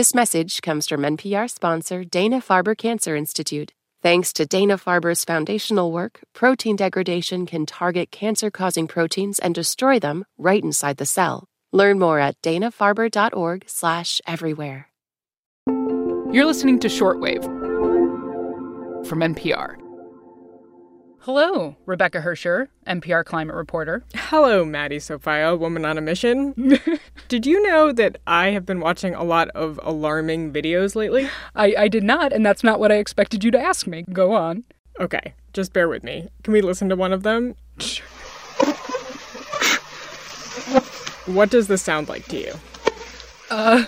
This message comes from NPR sponsor Dana Farber Cancer Institute. Thanks to Dana Farber's foundational work, protein degradation can target cancer causing proteins and destroy them right inside the cell. Learn more at danafarber.org/slash everywhere. You're listening to Shortwave from NPR. Hello, Rebecca Hersher, NPR climate reporter. Hello, Maddie Sofia, woman on a mission. did you know that I have been watching a lot of alarming videos lately? I, I did not, and that's not what I expected you to ask me. Go on. Okay, just bear with me. Can we listen to one of them? what does this sound like to you? Uh,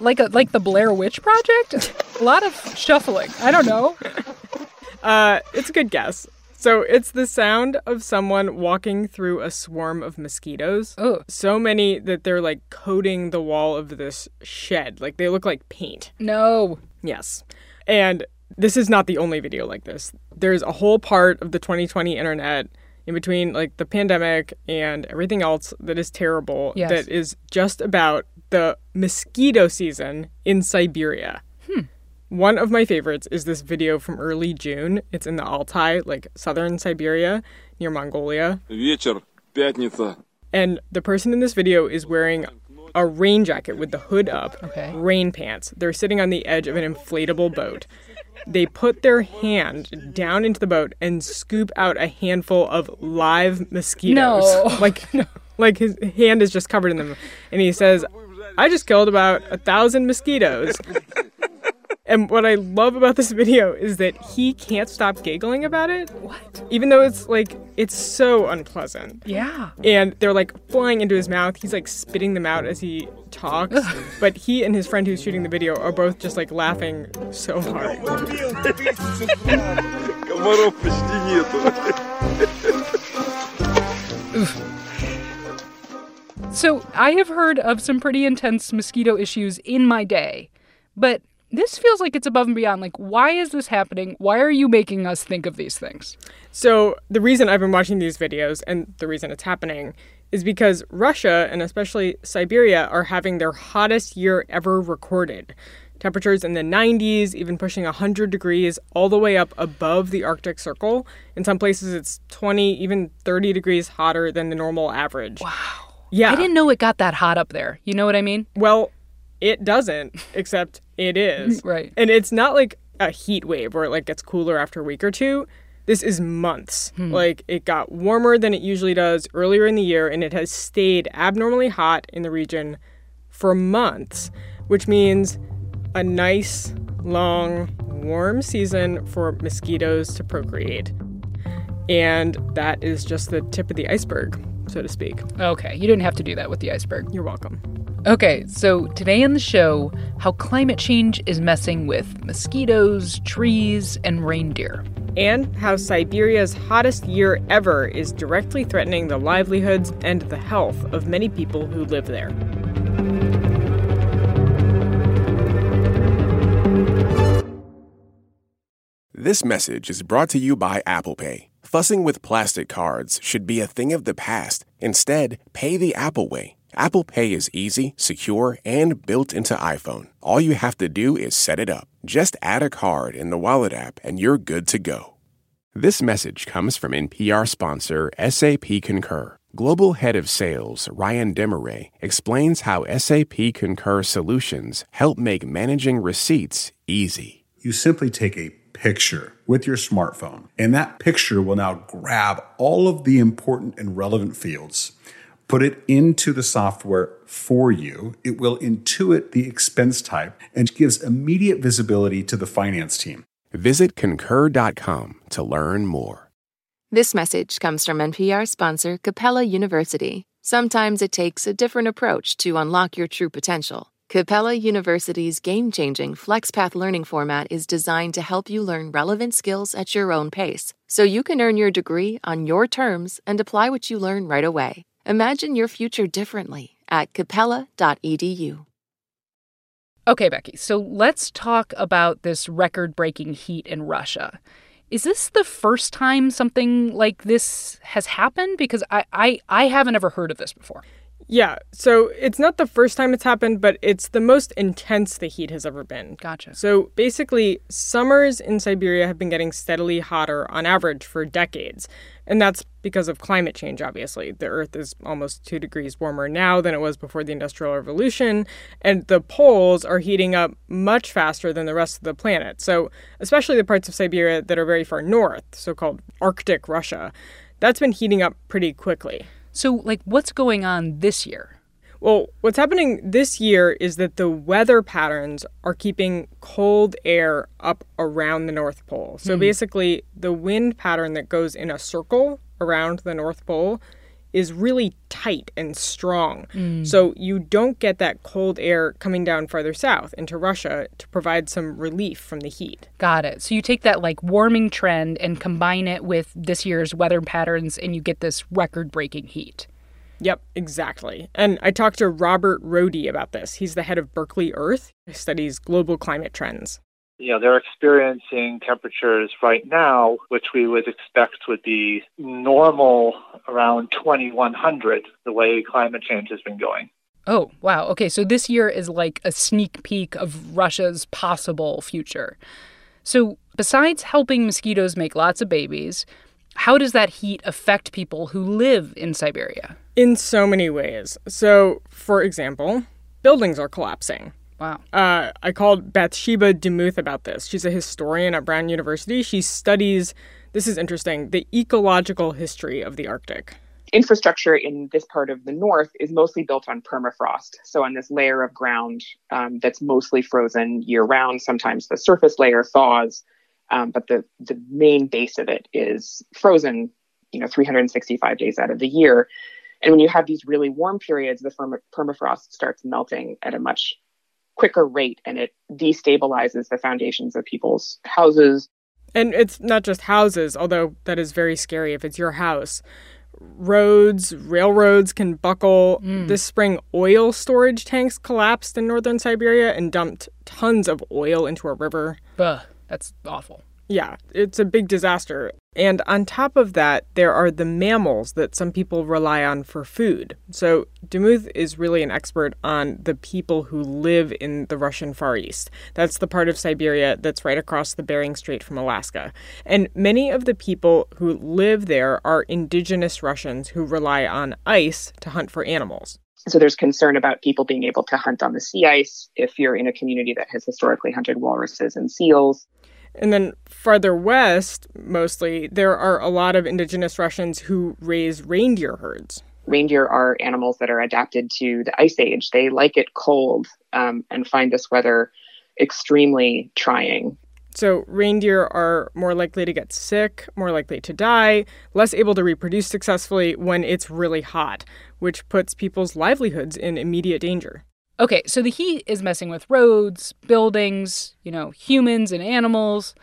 like a like the Blair Witch Project. a lot of shuffling. I don't know. Uh, it's a good guess. So it's the sound of someone walking through a swarm of mosquitoes. Oh. So many that they're like coating the wall of this shed. Like they look like paint. No. Yes. And this is not the only video like this. There's a whole part of the 2020 internet in between like the pandemic and everything else that is terrible Yes. that is just about the mosquito season in Siberia. Hmm. One of my favorites is this video from early June. It's in the Altai, like southern Siberia near Mongolia. Вечер, пятница. And the person in this video is wearing a rain jacket with the hood up, Okay. rain pants. They're sitting on the edge of an inflatable boat. They put their hand down into the boat and scoop out a handful of live mosquitoes. No. Like like his hand is just covered in them. And he says, I just killed about a thousand mosquitoes. And what I love about this video is that he can't stop giggling about it. What? Even though it's like, it's so unpleasant. Yeah. And they're like flying into his mouth. He's like spitting them out as he talks. but he and his friend who's shooting the video are both just like laughing so hard. so I have heard of some pretty intense mosquito issues in my day. But this feels like it's above and beyond. Like, why is this happening? Why are you making us think of these things? So the reason I've been watching these videos and the reason it's happening is because Russia and especially Siberia are having their hottest year ever recorded. Temperatures in the 90s, even pushing 100 degrees, all the way up above the Arctic Circle. In some places, it's 20, even 30 degrees hotter than the normal average. Wow. Yeah. I didn't know it got that hot up there. You know what I mean? Well, it doesn't, except it is. Right. And it's not like a heat wave where it like gets cooler after a week or two. This is months. Hmm. Like it got warmer than it usually does earlier in the year and it has stayed abnormally hot in the region for months, which means a nice long warm season for mosquitoes to procreate. And that is just the tip of the iceberg, so to speak. Okay, you didn't have to do that with the iceberg. You're welcome. Okay, so today on the show, how climate change is messing with mosquitoes, trees, and reindeer. and how Siberia's hottest year ever is directly threatening the livelihoods and the health of many people who live there. This message is brought to you by Apple Pay. Fussing with plastic cards should be a thing of the past. Instead, pay the Apple way. Apple Pay is easy, secure, and built into iPhone. All you have to do is set it up. Just add a card in the Wallet app and you're good to go. This message comes from NPR sponsor SAP Concur. Global Head of Sales Ryan Demaray explains how SAP Concur solutions help make managing receipts easy. You simply take a picture with your smartphone, and that picture will now grab all of the important and relevant fields, put it into the software for you. It will intuit the expense type and gives immediate visibility to the finance team. Visit concur.com to learn more. This message comes from NPR sponsor Capella University. Sometimes it takes a different approach to unlock your true potential. Capella University's game changing FlexPath learning format is designed to help you learn relevant skills at your own pace, so you can earn your degree on your terms and apply what you learn right away. Imagine your future differently at capella.edu. Okay, Becky, so let's talk about this record breaking heat in Russia. Is this the first time something like this has happened? Because I, I, I haven't ever heard of this before. Yeah, so it's not the first time it's happened, but it's the most intense the heat has ever been. Gotcha. So basically, summers in Siberia have been getting steadily hotter on average for decades. And that's because of climate change, obviously. The Earth is almost two degrees warmer now than it was before the Industrial Revolution, and the poles are heating up much faster than the rest of the planet. So, especially the parts of Siberia that are very far north, so called Arctic Russia, that's been heating up pretty quickly. So, like, what's going on this year? Well, what's happening this year is that the weather patterns are keeping cold air up around the North Pole. So hmm. basically, the wind pattern that goes in a circle around the North Pole is really tight and strong. Mm. So you don't get that cold air coming down farther south into Russia to provide some relief from the heat. Got it. So you take that like warming trend and combine it with this year's weather patterns, and you get this record breaking heat. Yep, exactly. And I talked to Robert Rohde about this. He's the head of Berkeley Earth, who studies global climate trends. You know, they're experiencing temperatures right now, which we would expect would be normal around 2100, the way climate change has been going. Oh, wow. Okay, so this year is like a sneak peek of Russia's possible future. So, besides helping mosquitoes make lots of babies, how does that heat affect people who live in Siberia? In so many ways. So, for example, buildings are collapsing. Wow. Uh, I called Bathsheba Demuth about this. She's a historian at Brown University. She studies, this is interesting, the ecological history of the Arctic. infrastructure in this part of the north is mostly built on permafrost. So, on this layer of ground um, that's mostly frozen year round. Sometimes the surface layer thaws, um, but the, the main base of it is frozen, you know, 365 days out of the year. And when you have these really warm periods, the perma- permafrost starts melting at a much quicker rate and it destabilizes the foundations of people's houses, And it's not just houses, although that is very scary if it's your house. Roads, railroads can buckle. Mm. This spring, oil storage tanks collapsed in northern Siberia and dumped tons of oil into a river. Buh, that's awful. Yeah, it's a big disaster. And on top of that, there are the mammals that some people rely on for food. So, Demuth is really an expert on the people who live in the Russian Far East. That's the part of Siberia that's right across the Bering Strait from Alaska. And many of the people who live there are indigenous Russians who rely on ice to hunt for animals. So there's concern about people being able to hunt on the sea ice if you're in a community that has historically hunted walruses and seals. And then farther west, mostly, there are a lot of indigenous Russians who raise reindeer herds. Reindeer are animals that are adapted to the ice age. They like it cold um, and find this weather extremely trying. So, reindeer are more likely to get sick, more likely to die, less able to reproduce successfully when it's really hot, which puts people's livelihoods in immediate danger. Okay, so the heat is messing with roads, buildings, you know, humans and animals.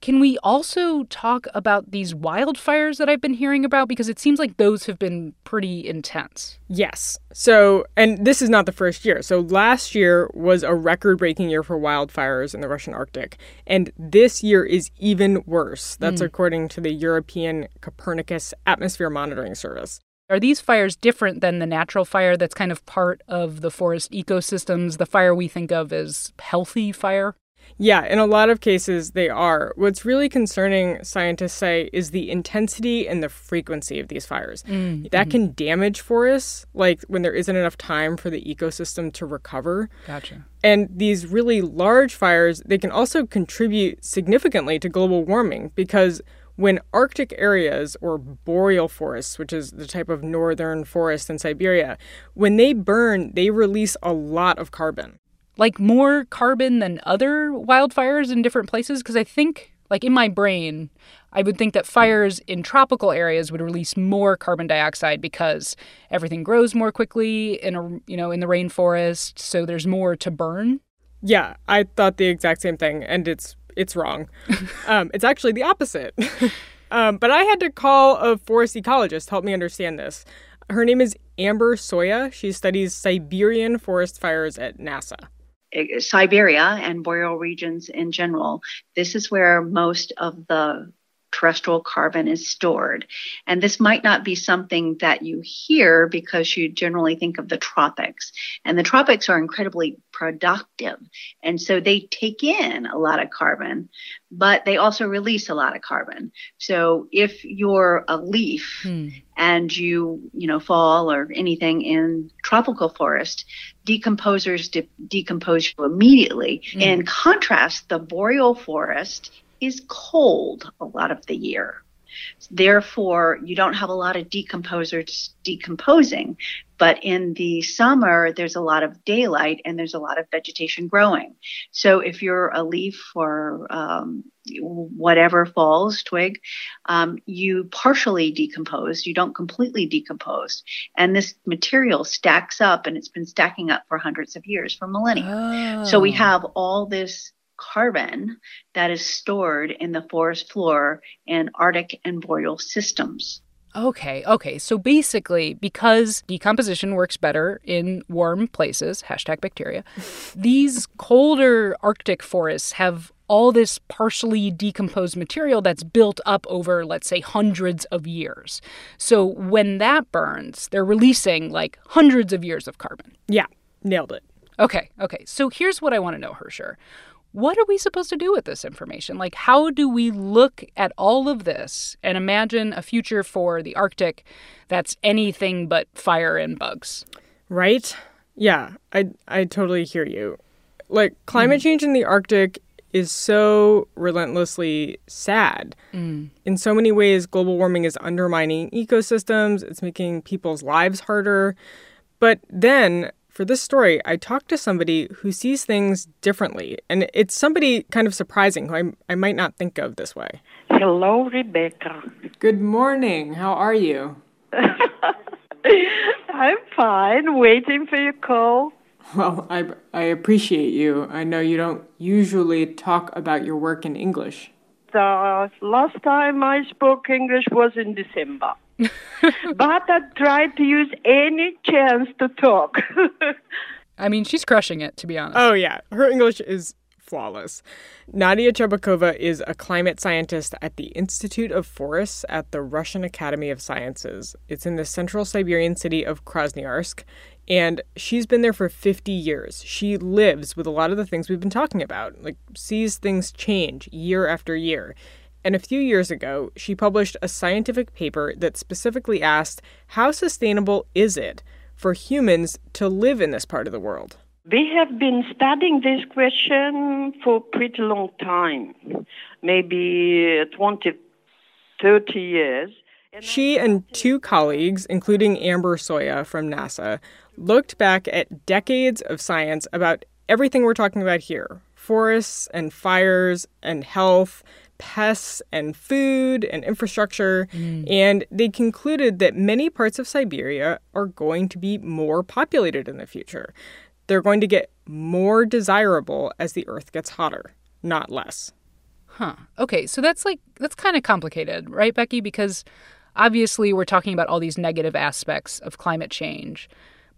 Can we also talk about these wildfires that I've been hearing about? Because it seems like those have been pretty intense. Yes. So, and this is not the first year. So, last year was a record breaking year for wildfires in the Russian Arctic. And this year is even worse. That's hmm. according to the European Copernicus Atmosphere Monitoring Service. Are these fires different than the natural fire that's kind of part of the forest ecosystems, the fire we think of as healthy fire? Yeah, in a lot of cases, they are. What's really concerning, scientists say, is the intensity and the frequency of these fires. Mm, mm-hmm. That can damage forests, like when there isn't enough time for the ecosystem to recover. Gotcha. And these really large fires, they can also contribute significantly to global warming because when Arctic areas or boreal forests, which is the type of northern forest in Siberia, when they burn, they release a lot of carbon. Like more carbon than other wildfires in different places? Because I think, like in my brain, I would think that fires in tropical areas would release more carbon dioxide because everything grows more quickly in a you know in the rainforest, so there's more to burn. Yeah, I thought the exact same thing, and it's it's wrong. um, it's actually the opposite. um, but I had to call a forest ecologist to help me understand this. Her name is Amber Soja. She studies Siberian forest fires at NASA. Siberia and boreal regions in general, this is where most of the terrestrial carbon is stored. And this might not be something that you hear because you generally think of the tropics. And the tropics are incredibly productive. And so they take in a lot of carbon, but they also release a lot of carbon. So if you're a leaf hmm. and you, you know, fall or anything in tropical forest, decomposers de- decompose you immediately. Hmm. In contrast, the boreal forest is cold a lot of the year. Therefore, you don't have a lot of decomposers decomposing. But in the summer, there's a lot of daylight and there's a lot of vegetation growing. So if you're a leaf or um, whatever falls, twig, um, you partially decompose. You don't completely decompose. And this material stacks up and it's been stacking up for hundreds of years, for millennia. Oh. So we oh. have all this carbon that is stored in the forest floor in Arctic and boreal systems. Okay, okay. So basically, because decomposition works better in warm places, hashtag bacteria, these colder Arctic forests have all this partially decomposed material that's built up over, let's say, hundreds of years. So when that burns, they're releasing like hundreds of years of carbon. Yeah, nailed it. Okay, okay. So here's what I want to know, Hersher what are we supposed to do with this information? Like, how do we look at all of this and imagine a future for the Arctic that's anything but fire and bugs? Right? Yeah, I, I totally hear you. Like, climate mm. change in the Arctic is so relentlessly sad. Mm. In so many ways, global warming is undermining ecosystems, it's making people's lives harder. But then for this story, I talked to somebody who sees things differently, and it's somebody kind of surprising who I, I might not think of this way. Hello, Rebecca. Good morning. How are you? I'm fine, waiting for your call. Well, I, I appreciate you. I know you don't usually talk about your work in English. The last time I spoke English was in December. but I tried to use any chance to talk. I mean, she's crushing it, to be honest. Oh, yeah. Her English is flawless. Nadia Chebakova is a climate scientist at the Institute of Forests at the Russian Academy of Sciences. It's in the central Siberian city of Krasnoyarsk, and she's been there for 50 years. She lives with a lot of the things we've been talking about, like sees things change year after year. And a few years ago, she published a scientific paper that specifically asked how sustainable is it for humans to live in this part of the world? We have been studying this question for a pretty long time, maybe 20, 30 years. She and two colleagues, including Amber Soja from NASA, looked back at decades of science about everything we're talking about here forests and fires and health pests and food and infrastructure. Mm. And they concluded that many parts of Siberia are going to be more populated in the future. They're going to get more desirable as the earth gets hotter, not less. Huh. Okay, so that's like, that's kind of complicated, right, Becky? Because obviously we're talking about all these negative aspects of climate change.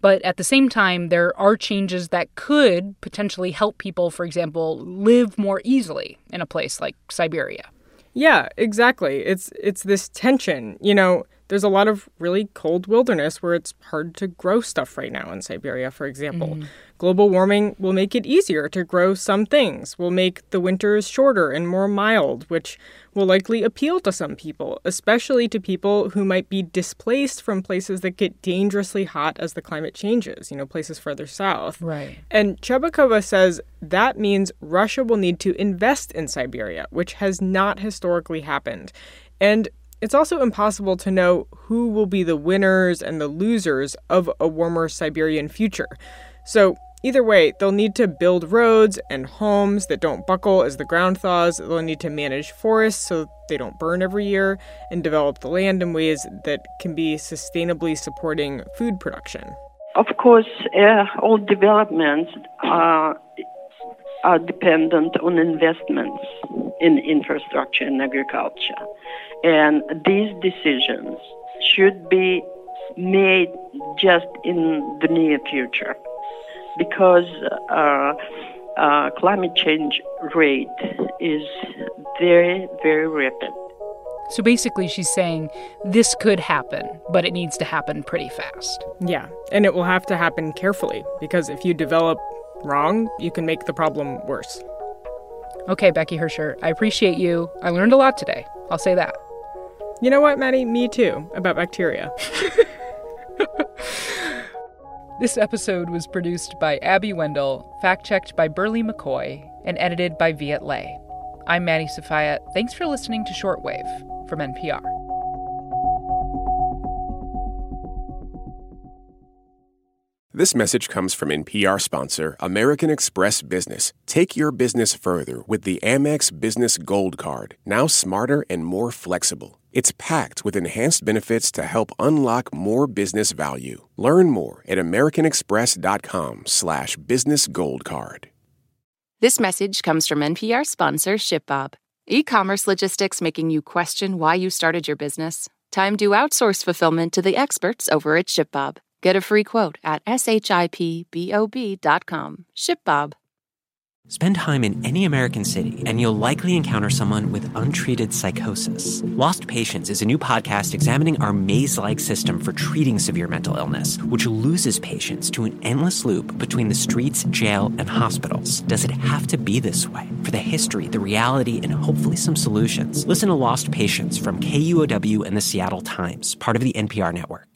But at the same time, there are changes that could potentially help people, for example, live more easily in a place like Siberia. Yeah, exactly. It's it's this tension. You know, there's a lot of really cold wilderness where it's hard to grow stuff right now in Siberia, for example. Mm. Global warming will make it easier to grow some things, will make the winters shorter and more mild, which will likely appeal to some people, especially to people who might be displaced from places that get dangerously hot as the climate changes, you know, places further south. Right. And Chebakova says that means Russia will need to invest in Siberia, which has not historically happened. And it's also impossible to know who will be the winners and the losers of a warmer Siberian future. So, Either way, they'll need to build roads and homes that don't buckle as the ground thaws. They'll need to manage forests so they don't burn every year and develop the land in ways that can be sustainably supporting food production. Of course, uh, all developments are, are dependent on investments in infrastructure and agriculture. And these decisions should be made just in the near future because uh, uh, climate change rate is very, very rapid. So basically, she's saying this could happen, but it needs to happen pretty fast. Yeah, and it will have to happen carefully because if you develop wrong, you can make the problem worse. Okay, Becky Hersher, I appreciate you. I learned a lot today. I'll say that. You know what, Maddie? Me too, about bacteria. this episode was produced by Abby Wendle, fact checked by Berly McCoy, and edited by Viet Le. I'm Maddie Sofia. Thanks for listening to Shortwave from NPR. This message comes from NPR sponsor American Express Business. Take your business further with the Amex Business Gold Card, now smarter and more flexible. It's packed with enhanced benefits to help unlock more business value. Learn more at americanexpress.com slash business gold card. This message comes from NPR sponsor ShipBob. E-commerce logistics making you question why you started your business? Time to outsource fulfillment to the experts over at ShipBob. Get a free quote at shipbob.com. ShipBob. Spend time in any American city, and you'll likely encounter someone with untreated psychosis. Lost Patients is a new podcast examining our maze like system for treating severe mental illness, which loses patients to an endless loop between the streets, jail, and hospitals. Does it have to be this way? For the history, the reality, and hopefully some solutions, listen to Lost Patients from KUOW and the Seattle Times, part of the NPR network.